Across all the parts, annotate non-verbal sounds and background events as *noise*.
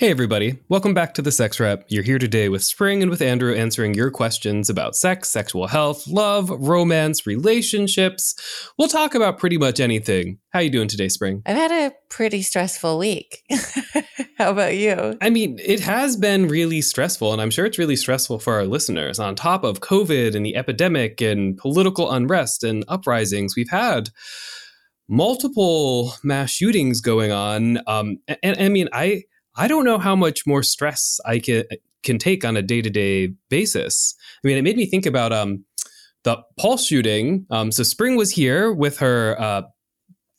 Hey, everybody. Welcome back to the Sex Wrap. You're here today with Spring and with Andrew answering your questions about sex, sexual health, love, romance, relationships. We'll talk about pretty much anything. How you doing today, Spring? I've had a pretty stressful week. *laughs* How about you? I mean, it has been really stressful, and I'm sure it's really stressful for our listeners. On top of COVID and the epidemic and political unrest and uprisings, we've had multiple mass shootings going on. Um, and, and I mean, I I don't know how much more stress I can can take on a day to day basis. I mean, it made me think about um, the Pulse shooting. Um, so Spring was here with her uh,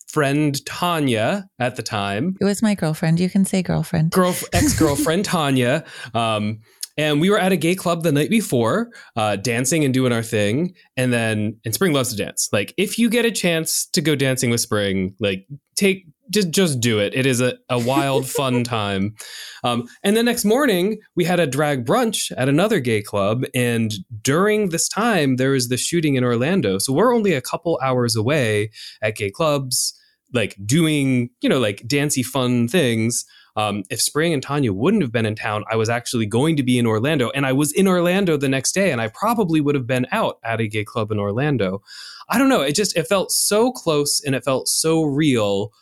friend Tanya at the time. It was my girlfriend. You can say girlfriend. Girl, *laughs* ex girlfriend Tanya. Um, and we were at a gay club the night before, uh, dancing and doing our thing. And then, and Spring loves to dance. Like, if you get a chance to go dancing with Spring, like, take just just do it. It is a, a wild, fun *laughs* time. Um, and the next morning, we had a drag brunch at another gay club, and during this time, there was the shooting in Orlando. So we're only a couple hours away at gay clubs, like doing you know like dancey fun things. Um, if Spring and Tanya wouldn't have been in town, I was actually going to be in Orlando, and I was in Orlando the next day, and I probably would have been out at a gay club in Orlando. I don't know. It just it felt so close and it felt so real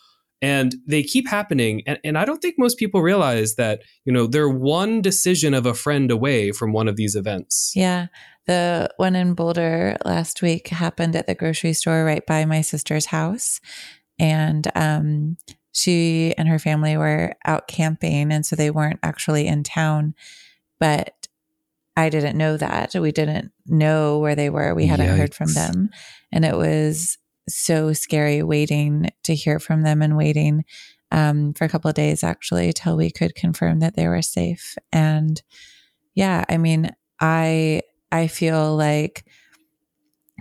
and they keep happening. And, and i don't think most people realize that you know they're one decision of a friend away from one of these events. Yeah. The one in boulder last week happened at the grocery store right by my sister's house. And um, she and her family were out camping and so they weren't actually in town. But i didn't know that. We didn't know where they were. We hadn't Yikes. heard from them. And it was so scary waiting to hear from them and waiting um, for a couple of days actually till we could confirm that they were safe. And yeah, I mean, I I feel like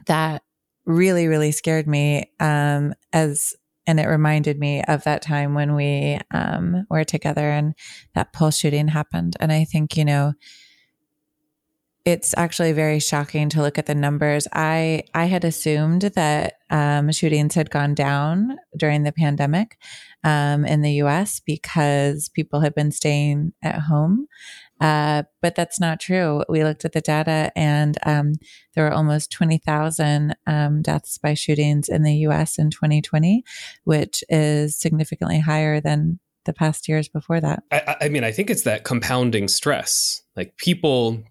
that really really scared me um, as and it reminded me of that time when we um, were together and that pulse shooting happened. And I think you know it's actually very shocking to look at the numbers. I I had assumed that um, shootings had gone down during the pandemic um, in the U.S. because people had been staying at home, uh, but that's not true. We looked at the data, and um, there were almost twenty thousand um, deaths by shootings in the U.S. in 2020, which is significantly higher than the past years before that. I, I mean, I think it's that compounding stress. Like people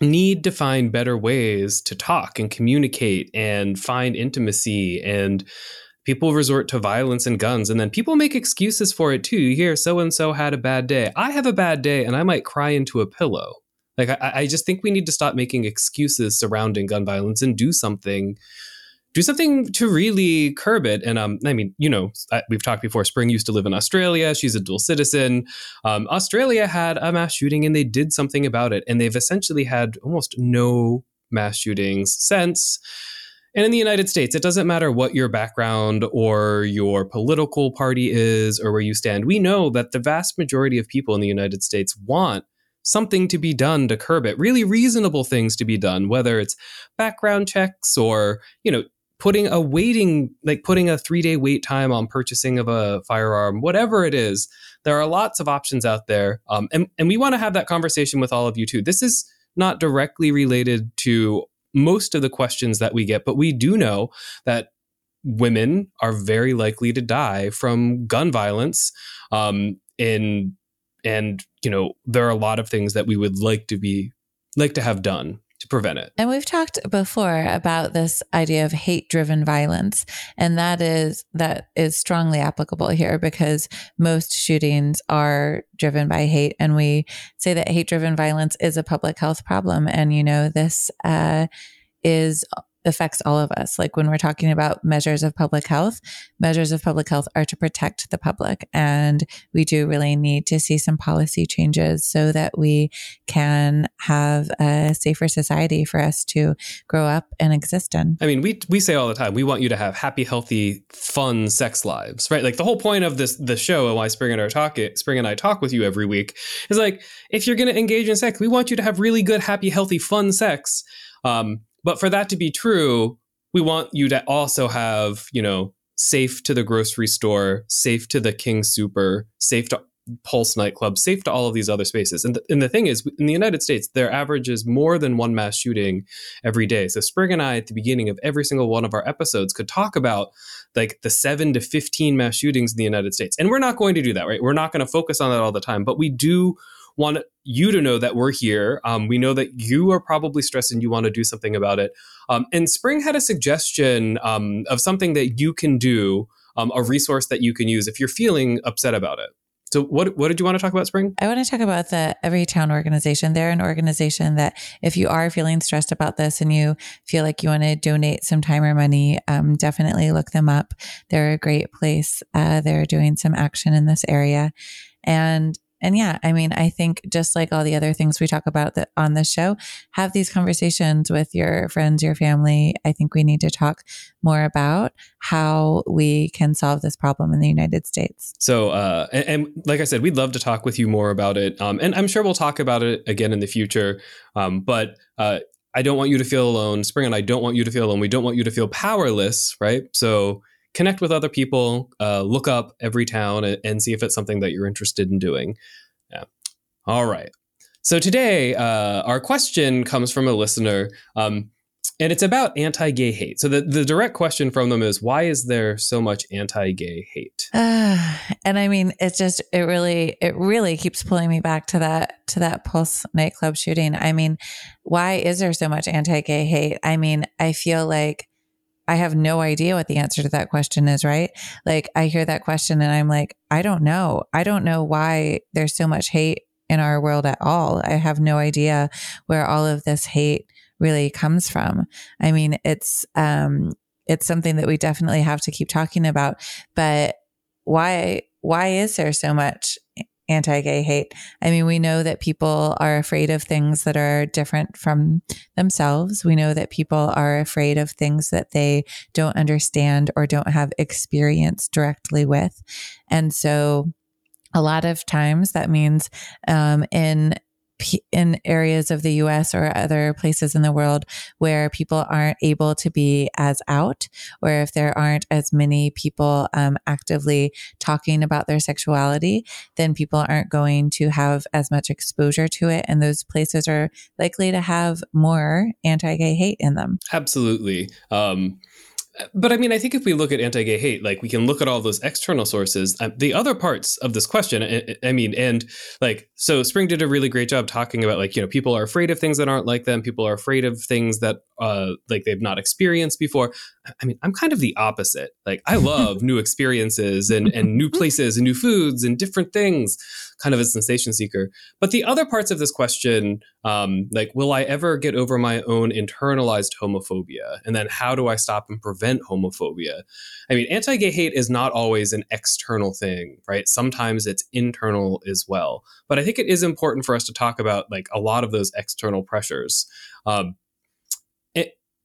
need to find better ways to talk and communicate and find intimacy and people resort to violence and guns and then people make excuses for it too. You hear so and so had a bad day. I have a bad day and i might cry into a pillow. Like I, I just think we need to stop making excuses surrounding gun violence and do something do something to really curb it. And um, I mean, you know, we've talked before. Spring used to live in Australia. She's a dual citizen. Um, Australia had a mass shooting, and they did something about it. And they've essentially had almost no mass shootings since. And in the United States, it doesn't matter what your background or your political party is or where you stand. We know that the vast majority of people in the United States want something to be done to curb it really reasonable things to be done whether it's background checks or you know putting a waiting like putting a three day wait time on purchasing of a firearm whatever it is there are lots of options out there um, and, and we want to have that conversation with all of you too. This is not directly related to most of the questions that we get but we do know that women are very likely to die from gun violence um, in and you know there are a lot of things that we would like to be like to have done to prevent it. And we've talked before about this idea of hate driven violence. And that is, that is strongly applicable here because most shootings are driven by hate. And we say that hate driven violence is a public health problem. And, you know, this, uh, is affects all of us. Like when we're talking about measures of public health, measures of public health are to protect the public. And we do really need to see some policy changes so that we can have a safer society for us to grow up and exist in. I mean, we we say all the time, we want you to have happy, healthy, fun sex lives, right? Like the whole point of this the show and why Spring and I talk Spring and I talk with you every week is like if you're going to engage in sex, we want you to have really good, happy, healthy, fun sex. Um, but for that to be true, we want you to also have, you know, safe to the grocery store, safe to the King Soopers, safe to Pulse nightclub, safe to all of these other spaces. And, th- and the thing is, in the United States, their average is more than one mass shooting every day. So Spring and I, at the beginning of every single one of our episodes, could talk about like the seven to 15 mass shootings in the United States. And we're not going to do that, right? We're not going to focus on that all the time, but we do want you to know that we're here. Um, we know that you are probably stressed and you want to do something about it. Um, and Spring had a suggestion um, of something that you can do, um, a resource that you can use if you're feeling upset about it. So what what did you want to talk about, Spring? I want to talk about the Everytown organization. They're an organization that if you are feeling stressed about this and you feel like you want to donate some time or money, um, definitely look them up. They're a great place. Uh, they're doing some action in this area. And and yeah, I mean, I think just like all the other things we talk about that on this show, have these conversations with your friends, your family. I think we need to talk more about how we can solve this problem in the United States. So, uh, and, and, like I said, we'd love to talk with you more about it. Um, and I'm sure we'll talk about it again in the future. Um, but, uh, I don't want you to feel alone. Spring and I don't want you to feel alone. We don't want you to feel powerless, right? So connect with other people, uh, look up Everytown and, and, see if it's something that you're interested in doing. Yeah. All right. So today, uh, our question comes from a listener, um, and it's about anti-gay hate. So the, the direct question from them is, why is there so much anti-gay hate? Uh, *sighs* and I mean, it just it really it really keeps pulling me back to that to that Pulse nightclub shooting. I mean, why is there so much anti-gay hate? I mean, I feel like I have no idea what the answer to that question is, right? Like I hear that question and I'm like, I don't know. I don't know why there's so much hate in our world at all. I have no idea where all of this hate really comes from. I mean, it's um it's something that we definitely have to keep talking about, but why why is there so much anti gay hate. I mean, we know that people are afraid of things that are different from themselves. We know that people are afraid of things that they don't understand or don't have experience directly with. And so, a lot of times that means um, in in areas of the US or other places in the world where people aren't able to be as out, or if there aren't as many people um, actively talking about their sexuality, then people aren't going to have as much exposure to it. And those places are likely to have more anti gay hate in them. Absolutely. Um, but I mean, I think if we look at anti-gay hate, like we can look at all those external sources. Uh, the other parts of this question, I, I, mean, and like, so Spring did a really great job talking about like, you know, people are afraid of things that aren't like them. People are afraid of things that uh, like they've not experienced before. I mean, I'm kind of the opposite. Like, I love *laughs* new experiences and and new *laughs* places and new foods and different things. Kind of a sensation seeker. But the other parts of this question, um, like, will I ever get over my own internalized homophobia? And then how do I stop and prevent homophobia? I mean, anti-gay hate is not always an external thing, right? Sometimes it's internal as well. But I think it is important for us to talk about like a lot of those external pressures. Um,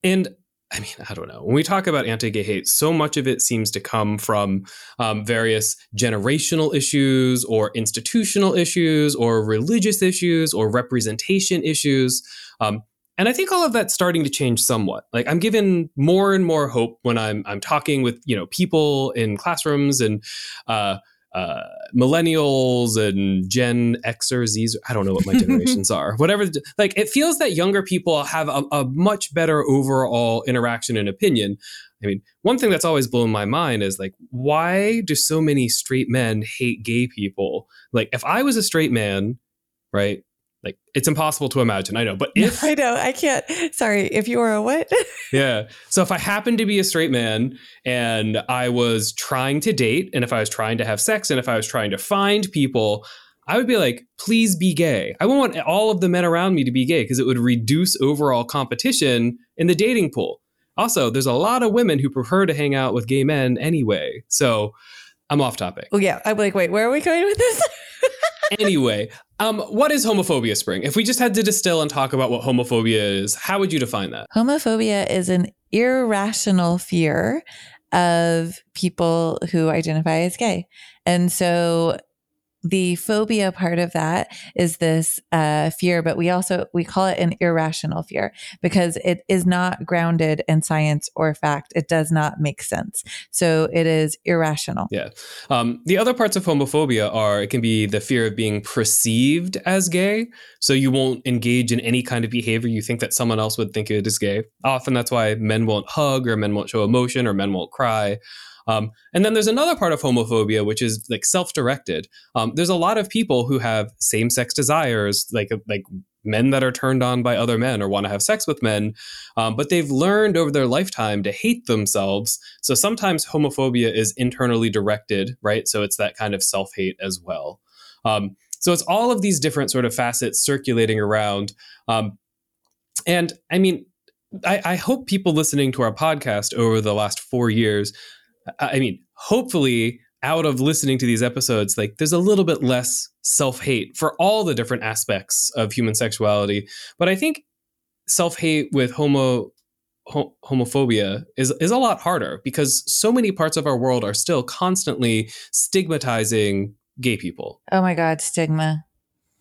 and I mean, I don't know. When we talk about anti gay hate, so much of it seems to come from um, various generational issues or institutional issues or religious issues or representation issues. Um, and I think all of that's starting to change somewhat. Like I'm given more and more hope when I'm I'm talking with you know people in classrooms and uh, uh, millennials and Gen Xers, Z's, I don't know what my *laughs* generations are, whatever. Like it feels that younger people have a, a, much better overall interaction and opinion. I mean, one thing that's always blown my mind is like, why do so many straight men hate gay people? Like, if I was a straight man, right, like it's impossible to imagine. I know, but *laughs* if I know, I can't. Sorry, if you were a what? *laughs* yeah. So if I happened to be a straight man and I was trying to date, and if I was trying to have sex, and if I was trying to find people, I would be like, please be gay. I want all of the men around me to be gay because it would reduce overall competition in the dating pool. Also, there's a lot of women who prefer to hang out with gay men anyway. So I'm off topic. Oh yeah, I'm like, wait, where are we going with this? *laughs* anyway, um, what is homophobia, Spring? If we just had to distill and talk about what homophobia is, how would you define that? Homophobia is an irrational fear of people who identify as gay. And so the phobia part of that is this uh, fear, but we also we call it an irrational fear because it is not grounded in science or fact. It does not make sense, so it is irrational. Yeah. Um, the other parts of homophobia are it can be the fear of being perceived as gay, so you won't engage in any kind of behavior you think that someone else would think it is gay. Often that's why men won't hug or men won't show emotion or men won't cry. Um, and then there's another part of homophobia, which is like self-directed. Um, there's a lot of people who have same-sex desires, like like men that are turned on by other men or want to have sex with men, um, but they've learned over their lifetime to hate themselves. So sometimes homophobia is internally directed, right? So it's that kind of self-hate as well. Um, so it's all of these different sort of facets circulating around. Um, and I mean, I, I, hope people listening to our podcast over the last four years I mean, hopefully, out of listening to these episodes, like there's a little bit less self hate for all the different aspects of human sexuality. But I think self hate with homo homophobia is is a lot harder because so many parts of our world are still constantly stigmatizing gay people. Oh my God, stigma.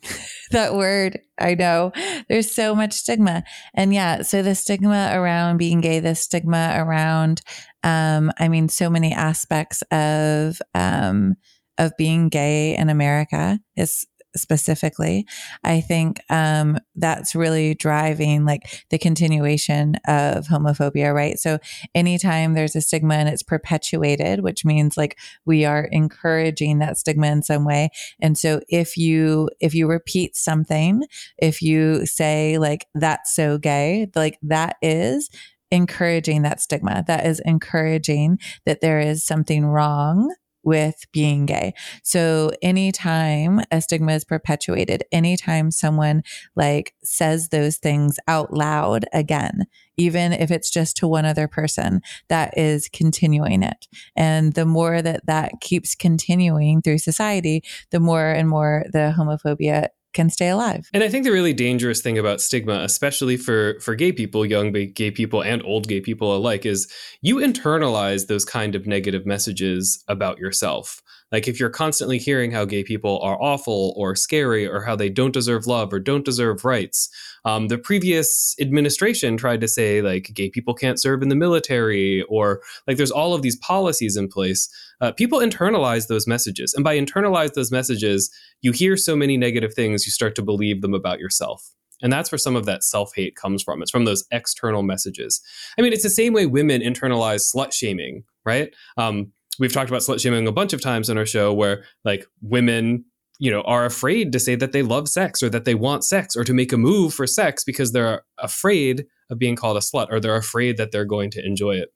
*laughs* that word. I know there's so much stigma. And yeah, so the stigma around being gay, the stigma around, um, I mean, so many aspects of, um, of being gay in America is specifically, I think um, that's really driving like the continuation of homophobia, right? So anytime there's a stigma and it's perpetuated, which means like we are encouraging that stigma in some way. And so if you if you repeat something, if you say like that's so gay, like that is encouraging that stigma. That is encouraging that there is something wrong with being gay. So anytime a stigma is perpetuated, anytime someone like says those things out loud again, even if it's just to one other person, that is continuing it. And the more that that keeps continuing through society, the more and more the homophobia can stay alive. And I think the really dangerous thing about stigma, especially for for gay people, young gay people and old gay people alike, is you internalize those kind of negative messages about yourself. Like if you're constantly hearing how gay people are awful or scary or how they don't deserve love or don't deserve rights, um, the previous administration tried to say like gay people can't serve in the military or like there's all of these policies in place. Uh, people internalize those messages, and by internalize those messages, you hear so many negative things, you start to believe them about yourself. And that's where some of that self hate comes from. It's from those external messages. I mean, it's the same way women internalize slut shaming, right? Um, we've talked about slut shaming a bunch of times in our show where like women you know are afraid to say that they love sex or that they want sex or to make a move for sex because they're afraid of being called a slut or they're afraid that they're going to enjoy it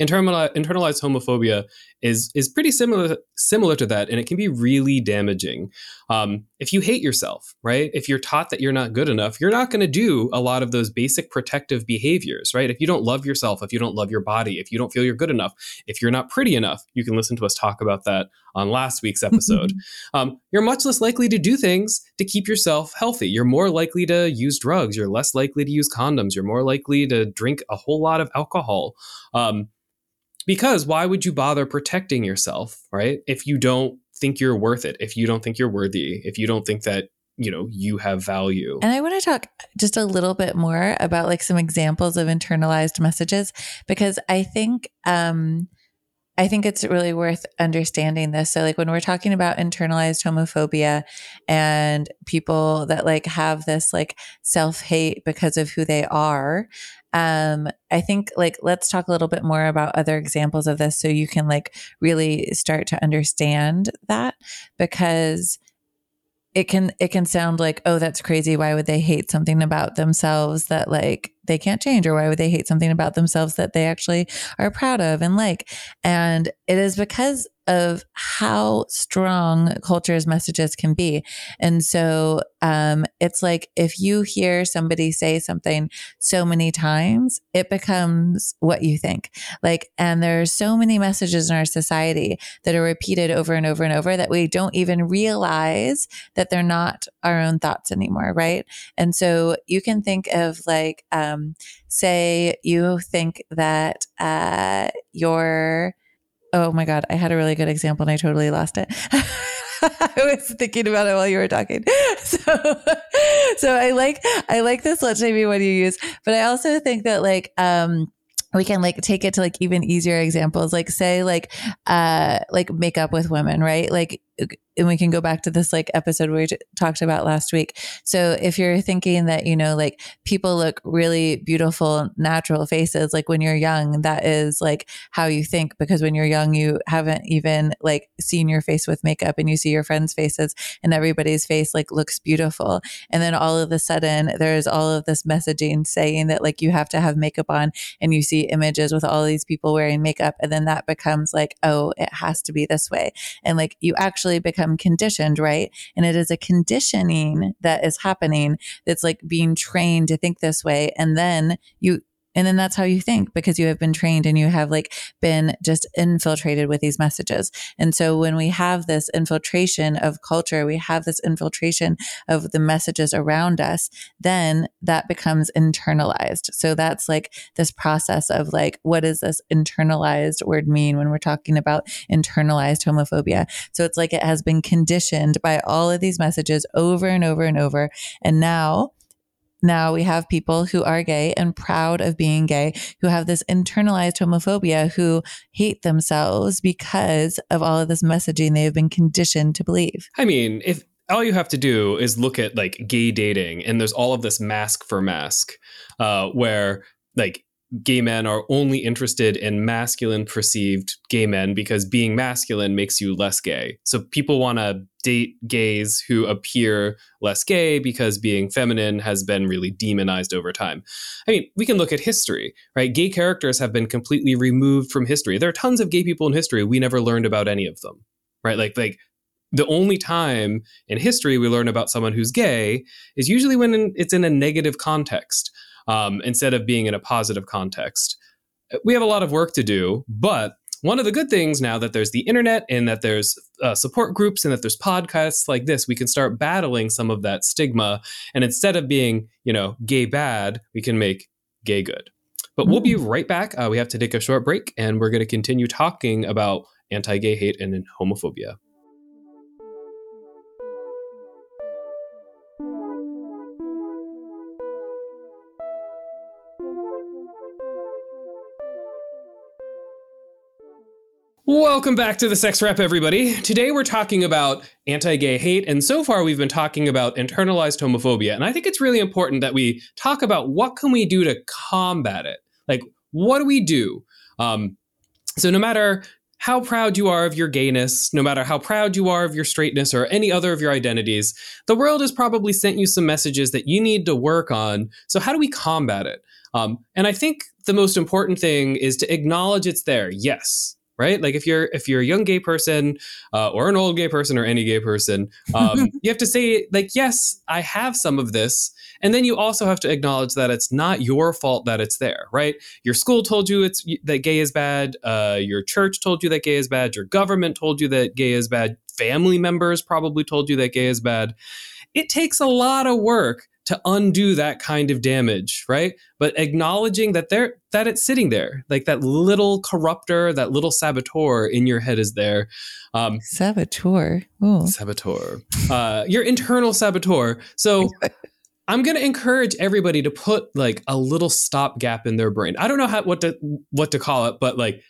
internalized, internalized homophobia is is pretty similar similar to that, and it can be really damaging. Um, if you hate yourself, right? If you're taught that you're not good enough, you're not going to do a lot of those basic protective behaviors, right? If you don't love yourself, if you don't love your body, if you don't feel you're good enough, if you're not pretty enough, you can listen to us talk about that on last week's *laughs* episode. um, you're much less likely to do things to keep yourself healthy. You're more likely to use drugs. You're less likely to use condoms. You're more likely to drink a whole lot of alcohol. Um, because why would you bother protecting yourself, right? If you don't think you're worth it, if you don't think you're worthy, if you don't think that you know you have value and i want to talk just a little bit more about like some examples of internalized messages because i think um I think it's really worth understanding this. So, like, when we're talking about internalized homophobia and people that like have this like self hate because of who they are, um, I think like let's talk a little bit more about other examples of this so you can like really start to understand that because it can it can sound like oh that's crazy. Why would they hate something about themselves that like they can't change? or why would they hate something about themselves that they actually are proud of and like? And it is because of how strong culture's messages can be. And so um, it's like if you hear somebody say something so many times, it becomes what you think. Like, and there are so many messages in our society that are repeated over and over and over that we don't even realize that they're not our own thoughts anymore. Right. And so you can think of like, um, say you think that uh, your oh my god, I had a really good example and I totally lost it. *laughs* I was thinking about it while you were talking. *laughs* So, so I like I like this let's maybe what you use, but I also think that like um we can like take it to like even easier examples like say like uh like makeup with women right like and we can go back to this like episode we talked about last week. So if you're thinking that, you know, like people look really beautiful, natural faces, like when you're young, that is like how you think because when you're young, you haven't even like seen your face with makeup and you see your friends' faces and everybody's face like looks beautiful. And then all of a sudden there's all of this messaging saying that like you have to have makeup on and you see images with all these people wearing makeup. And then that becomes like, oh, it has to be this way. And like you actually become become conditioned, right? And it is a conditioning that is happening that's like being trained to think this way. And then you, and then that's how you think because you have been trained and you have like been just infiltrated with these messages. And so when we have this infiltration of culture, we have this infiltration of the messages around us, then that becomes internalized. So that's like this process of like, what does this internalized word mean when we're talking about internalized homophobia? So it's like it has been conditioned by all of these messages over and over and over. And now now we have people who are gay and proud of being gay, who have this internalized homophobia, who hate themselves because of all of this messaging they have been conditioned to believe. I mean, if all you have to do is look at like gay dating, and there's all of this mask for mask, uh, where like gay men are only interested in masculine perceived gay men because being masculine makes you less gay. So people want to date gays who appear less gay because being feminine has been really demonized over time. I mean, we can look at history, right? Gay characters have been completely removed from history. There are tons of gay people in history. We never learned about any of them, right? Like, like the only time in history we learn about someone who's gay is usually when it's in a negative context um, instead of being in a positive context. We have a lot of work to do, but one of the good things now that there's the internet and that there's uh, support groups and that there's podcasts like this, we can start battling some of that stigma. And instead of being, you know, gay bad, we can make gay good. But we'll be mm. right back. Uh, we have to take a short break and we're going to continue talking about anti gay hate and homophobia. Welcome back to the Sex Wrap, everybody. Today we're talking about anti gay hate, and so far we've been talking about internalized homophobia. And I think it's really important that we talk about what can we do to combat it? Like, what do we do? Um, so, no matter how proud you are of your gayness, no matter how proud you are of your straightness or any other of your identities, the world has probably sent you some messages that you need to work on. So, how do we combat it? Um, and I think the most important thing is to acknowledge it's there. Yes, right? Like if you're if you're a young gay person uh, or an old gay person or any gay person um, *laughs* you have to say like yes i have some of this. And then you also have to acknowledge that it's not your fault that it's there right? Your school told you it's that gay is bad uh, your church told you that gay is bad your government told you that gay is bad family members probably told you that gay is bad. It takes a lot of work to undo that kind of damage, right? But acknowledging that there that it's sitting there, like that little corruptor, that little saboteur in your head is there. Um, saboteur, Ooh. saboteur, uh, your internal saboteur. So. *laughs* I'm going to encourage everybody to put like a little stopgap in their brain. I don't know how what to what to call it, but like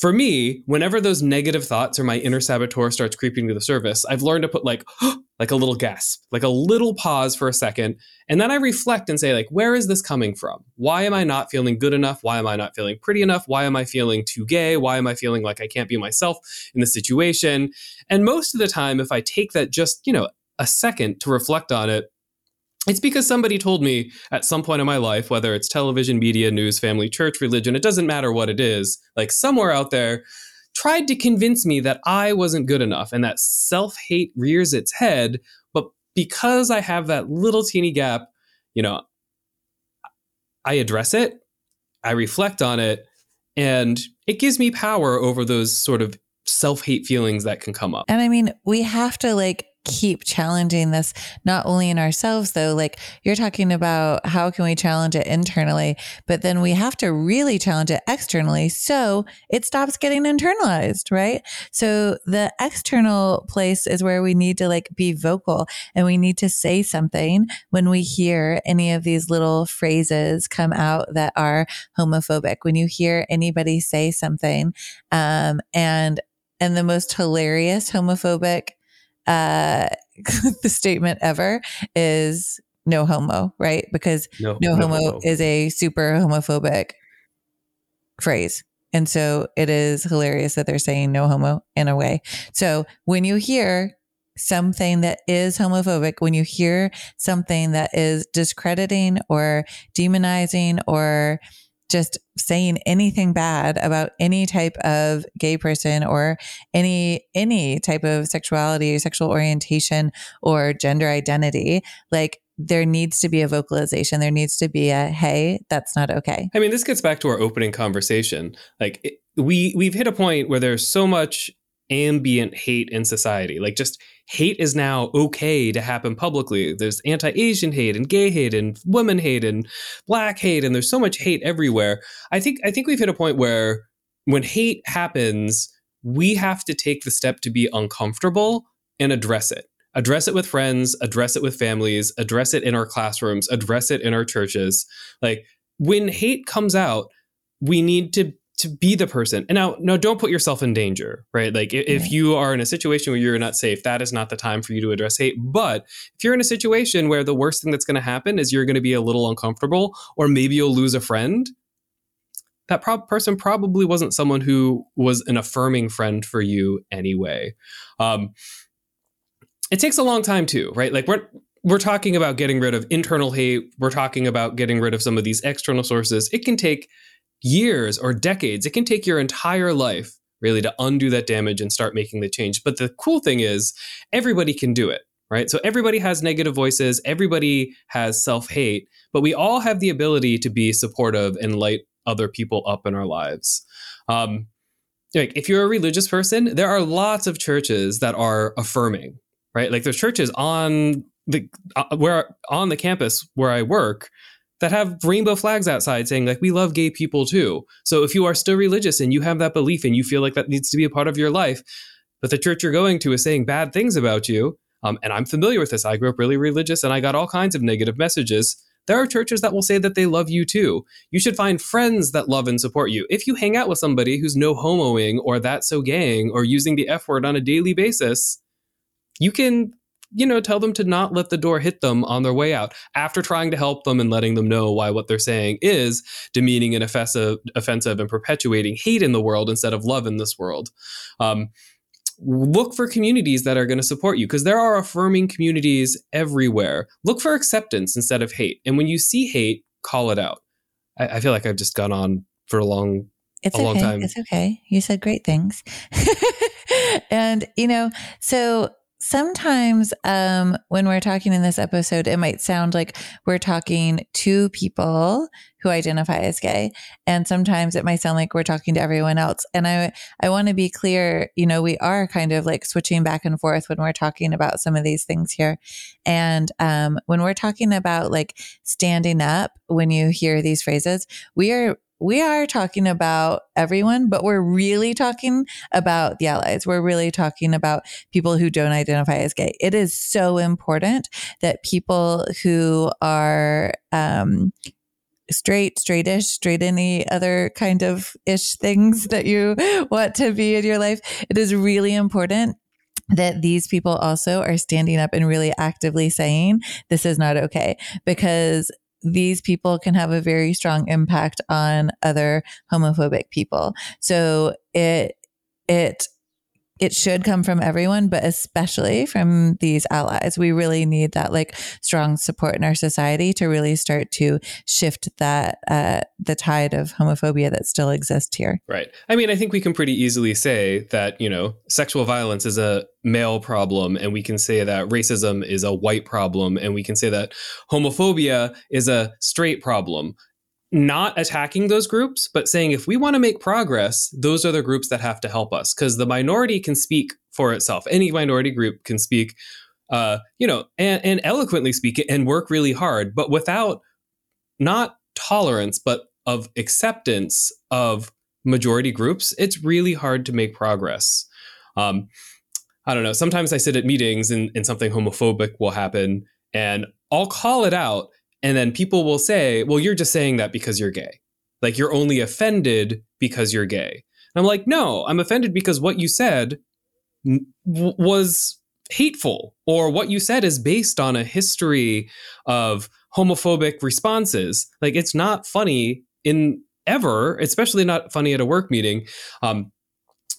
for me, whenever those negative thoughts or my inner saboteur starts creeping to the surface, I've learned to put like *gasps* like a little gasp, like a little pause for a second, and then I reflect and say like, where is this coming from? Why am I not feeling good enough? Why am I not feeling pretty enough? Why am I feeling too gay? Why am I feeling like I can't be myself in the situation? And most of the time if I take that just, you know, a second to reflect on it, it's because somebody told me at some point in my life, whether it's television, media, news, family, church, religion, it doesn't matter what it is, like somewhere out there, tried to convince me that I wasn't good enough and that self hate rears its head. But because I have that little teeny gap, you know, I address it, I reflect on it, and it gives me power over those sort of self hate feelings that can come up. And I mean, we have to like keep challenging this not only in ourselves though like you're talking about how can we challenge it internally but then we have to really challenge it externally so it stops getting internalized right? So the external place is where we need to like be vocal and we need to say something when we hear any of these little phrases come out that are homophobic. When you hear anybody say something um and and the most hilarious homophobic uh, *laughs* the statement ever is no homo, right? Because no, no, no homo, homo is a super homophobic phrase. And so it is hilarious that they're saying no homo in a way. So when you hear something that is homophobic, when you hear something that is discrediting or demonizing or just saying anything bad about any type of gay person or any any type of sexuality sexual orientation or gender identity like there needs to be a vocalization. There needs to be a hey that's not okay. I mean this gets back to our opening conversation. Like it, we we've hit a point where there's so much ambient hate in society like just hate is now okay to happen publicly. There's anti Asian hate and gay hate and women hate and black hate, and there's so much hate everywhere. I think I think we've hit a point where when hate happens, we have to take the step to be uncomfortable and address it. Address it with friends, address it with families, address it in our classrooms, address it in our churches. Like when hate comes out, we need to to be the person. And now, no, don't put yourself in danger, right? Like if, you are in a situation where you're not safe, that is not the time for you to address hate. But if you're in a situation where the worst thing that's going to happen is you're going to be a little uncomfortable, or maybe you'll lose a friend, that pro- person probably wasn't someone who was an affirming friend for you anyway. Um, it takes a long time too, right? Like we're we're talking about getting rid of internal hate. We're talking about getting rid of some of these external sources. It can take years or decades. It can take your entire life really to undo that damage and start making the change. But the cool thing is, everybody can do it, right? So everybody has negative voices, everybody has self hate, but we all have the ability to be supportive and light other people up in our lives. Um, like if you're a religious person, there are lots of churches that are affirming, right? Like there's churches on the uh, where on the campus where I work that have rainbow flags outside saying like we love gay people too. So if you are still religious and you have that belief and you feel like that needs to be a part of your life, but the church you're going to is saying bad things about you, um, and I'm familiar with this. I grew up really religious and I got all kinds of negative messages. There are churches that will say that they love you too. You should find friends that love and support you. If you hang out with somebody who's no homoing or that so gang or using the F word on a daily basis, you can you know, tell them to not let the door hit them on their way out after trying to help them and letting them know why what they're saying is demeaning and offensive, offensive and perpetuating hate in the world instead of love in this world. Um, look for communities that are going to support you because there are affirming communities everywhere. Look for acceptance instead of hate. And when you see hate, call it out. I, I feel like I've just gone on for a long it's a okay. long time. It's okay. You said great things. *laughs* and, you know, so sometimes um, when we're talking in this episode, it might sound like we're talking to people who identify as gay, and sometimes it might sound like we're talking to everyone else. And I I want to be clear, you know, we are kind of like switching back and forth when we're talking about some of these things here, and um, when we're talking about like standing up, when you hear these phrases, we are we are talking about everyone, but we're really talking about the allies. We're really talking about people who don't identify as gay. It is so important that people who are um, straight, straightish, straight any other kind of ish things that you want to be in your life, it is really important that these people also are standing up and really actively saying this is not okay because these people can have a very strong impact on other homophobic people. So it, it, it should come from everyone, but especially from these allies. We really need that like strong support in our society to really start to shift that uh, the tide of homophobia that still exists here. Right. I mean, I think we can pretty easily say that you know sexual violence is a male problem, and we can say that racism is a white problem, and we can say that homophobia is a straight problem not attacking those groups, but saying if we want to make progress, those are the groups that have to help us because the minority can speak for itself. Any minority group can speak, uh, you know, and, and eloquently speak and work really hard, but without not tolerance, but of acceptance of majority groups, it's really hard to make progress. Um, I don't know. Sometimes I sit at meetings and, and something homophobic will happen, and I'll call it out and then people will say, well, you're just saying that because you're gay. Like you're only offended because you're gay. And I'm like, no, I'm offended because what you said w- was hateful or what you said is based on a history of homophobic responses. Like it's not funny in ever, especially not funny at a work meeting. Um,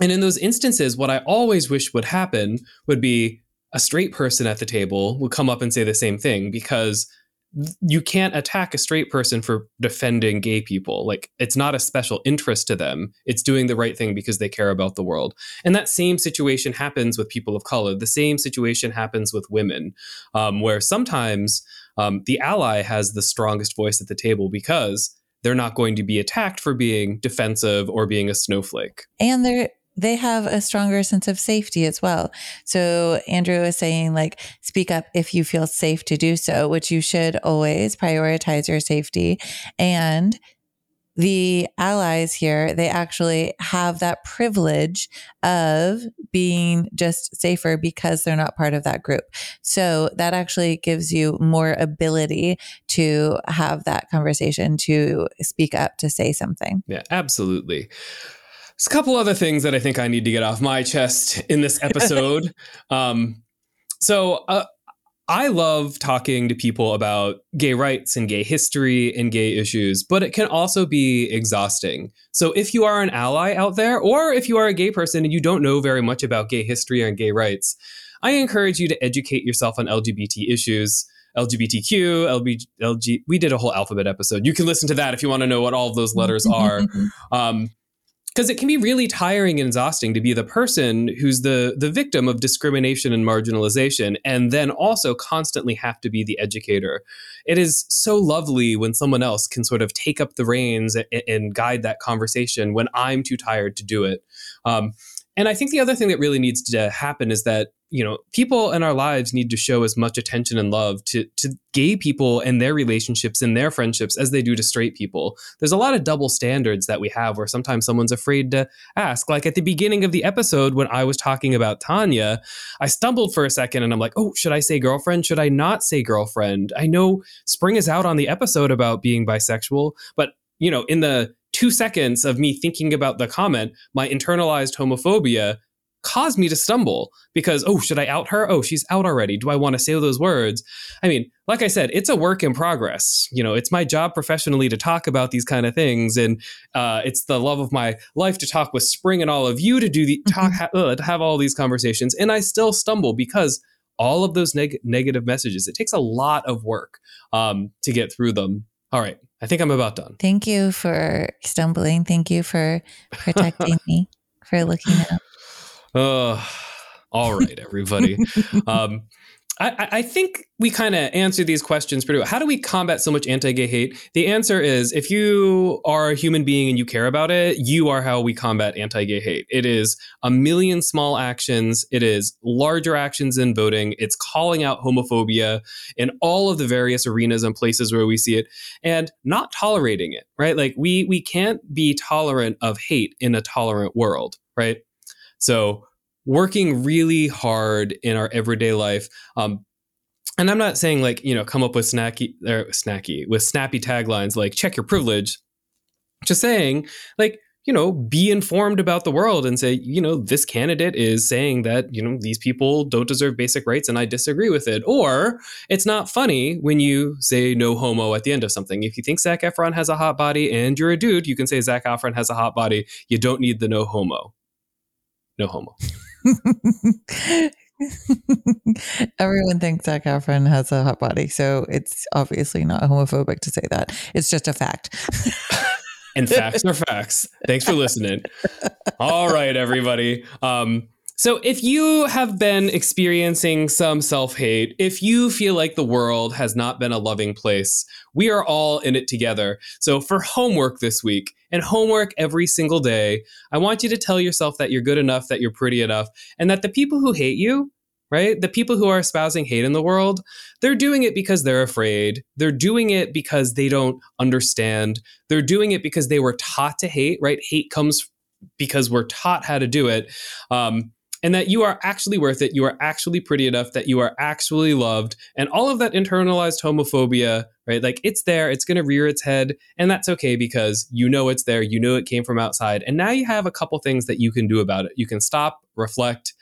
and in those instances, what I always wish would happen would be a straight person at the table would come up and say the same thing because you can't attack a straight person for defending gay people. Like it's not a special interest to them. It's doing the right thing because they care about the world. And that same situation happens with people of color. The same situation happens with women, um, where sometimes um, the ally has the strongest voice at the table because they're not going to be attacked for being defensive or being a snowflake. And they're they have a stronger sense of safety as well. So Andrew was saying like speak up if you feel safe to do so, which you should always prioritize your safety and the allies here, they actually have that privilege of being just safer because they're not part of that group. So that actually gives you more ability to have that conversation, to speak up, to say something. Yeah, absolutely. There's a couple other things that I think I need to get off my chest in this *laughs* episode. um, so uh, I love talking to people about gay rights and gay history and gay issues, but it can also be exhausting. So if you are an ally out there, or if you are a gay person and you don't know very much about gay history and gay rights, I encourage you to educate yourself on LGBT issues. LGBTQ, LB, LG. We did a whole alphabet episode. You can listen to that if you want to know what all of those letters are. *laughs* Um, because it can be really tiring and exhausting to be the person who's the the victim of discrimination and marginalization and then also constantly have to be the educator. It is so lovely when someone else can sort of take up the reins and, and guide that conversation when i'm too tired to do it. Um, and I think the other thing that really needs to happen is that you know people in our lives need to show as much attention and love to to gay people and their relationships and their friendships as they do to straight people. There's a lot of double standards that we have where sometimes someone's afraid to ask. Like at the beginning of the episode when I was talking about Tanya, I stumbled for a second and I'm like, "Oh, should I say girlfriend? Should I not say girlfriend?" I know Spring is out on the episode about being bisexual, but you know, in the two seconds of me thinking about the comment, my internalized homophobia caused me to stumble because, oh, should I out her? Oh, she's out already. Do I want to say those words? I mean, like I said, it's a work in progress. You know, it's my job professionally to talk about these kind of things. And uh, it's the love of my life to talk with Spring and all of you to do the talk, mm-hmm. ha- uh, to have all these conversations. And I still stumble because all of those neg- negative messages, it takes a lot of work um, to get through them. All right. I think I'm about done. Thank you for stumbling. Thank you for protecting *laughs* me, for looking up. Uh, all right, everybody. *laughs* um, I, I, think we kind of answered these questions pretty well. How do we combat so much anti gay hate? The answer is if you are a human being and you care about it, you are how we combat anti gay hate. It is a million small actions, it is larger actions in voting, it's calling out homophobia in all of the various arenas and places where we see it, and not tolerating it, right? Like we, we can't be tolerant of hate in a tolerant world, right? So working really hard in our everyday life. Um, and I'm not saying like, you know, come up with snacky or snacky with snappy taglines like check your privilege. Just saying like, you know, be informed about the world and say, you know, this candidate is saying that, you know, these people don't deserve basic rights and I disagree with it. Or it's not funny when you say no homo at the end of something. If you think Zac Efron has a hot body and you're a dude, you can say Zac Efron has a hot body. You don't need the no homo. No homo. *laughs* Everyone thinks Zac Efron has a hot body, so it's obviously not homophobic to say that. It's just a fact. and facts are facts. Thanks for listening. *laughs* All right, everybody. Um, so, if you have been experiencing some self hate, if you feel like the world has not been a loving place, we are all in it together. So, for homework this week and homework every single day, I want you to tell yourself that you're good enough, that you're pretty enough, and that the people who hate you, right? The people who are espousing hate in the world, they're doing it because they're afraid. They're doing it because they don't understand. They're doing it because they were taught to hate, right? Hate comes because we're taught how to do it. Um, and that you are actually worth it. You are actually pretty enough, that you are actually loved. And all of that internalized homophobia, right? Like it's there, it's going to rear its head. And that's okay because you know it's there, you know it came from outside. And now you have a couple things that you can do about it. You can stop, reflect,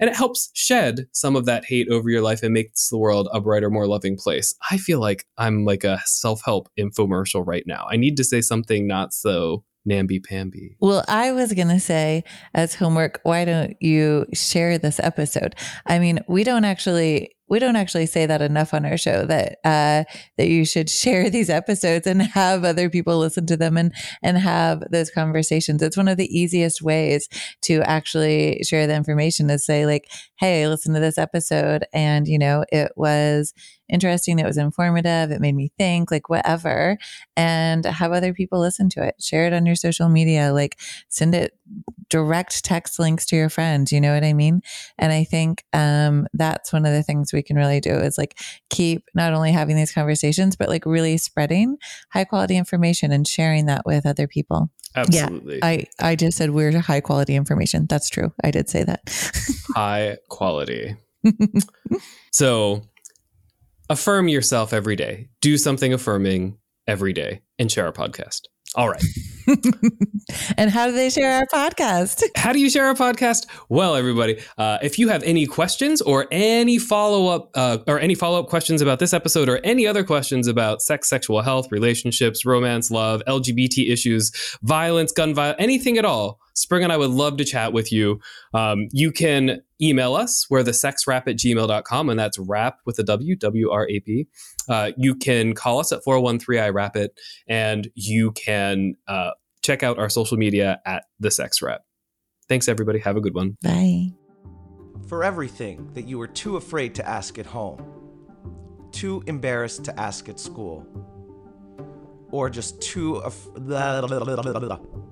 and it helps shed some of that hate over your life and makes the world a brighter, more loving place. I feel like I'm like a self help infomercial right now. I need to say something not so namby pamby. Well, I was going to say, as homework, why don't you share this episode? I mean, we don't actually we don't actually say that enough on our show that uh, that you should *laughs* share these episodes and have other people listen to them and and have those conversations. It's one of the easiest ways to actually share the information is say like, "Hey, listen to this episode," and you know it was interesting, it was informative, it made me think, like whatever, and have other people listen to it. Share it on your social media, like send it direct text links to your friends. You know what I mean? And I think um, that's one of the things we can really do is like keep not only having these conversations, but like really spreading high quality information and sharing that with other people. Absolutely. Yeah, I, I just said we're high quality information. That's true. I did say that. *laughs* high quality. *laughs* so affirm yourself every day. Do something affirming every day and share our podcast. All right. *laughs* and how do they share our podcast? *laughs* How do you share our podcast? Well, everybody, uh, if you have any questions or any follow up uh, or any follow up questions about this episode or any other questions about sex, sexual health, relationships, romance, love, LGBT issues, violence, gun violence, anything at all, Spring and I would love to chat with you. Um, you can email us. We're the sexwrap at gmail.com, and that's rap with a W, W R A P. Uh, you can call us at 413 I Wrap It, and you can uh, check out our social media at the sex wrap. Thanks, everybody. Have a good one. Bye. For everything that you were too afraid to ask at home, too embarrassed to ask at school, or just too. Af- *laughs*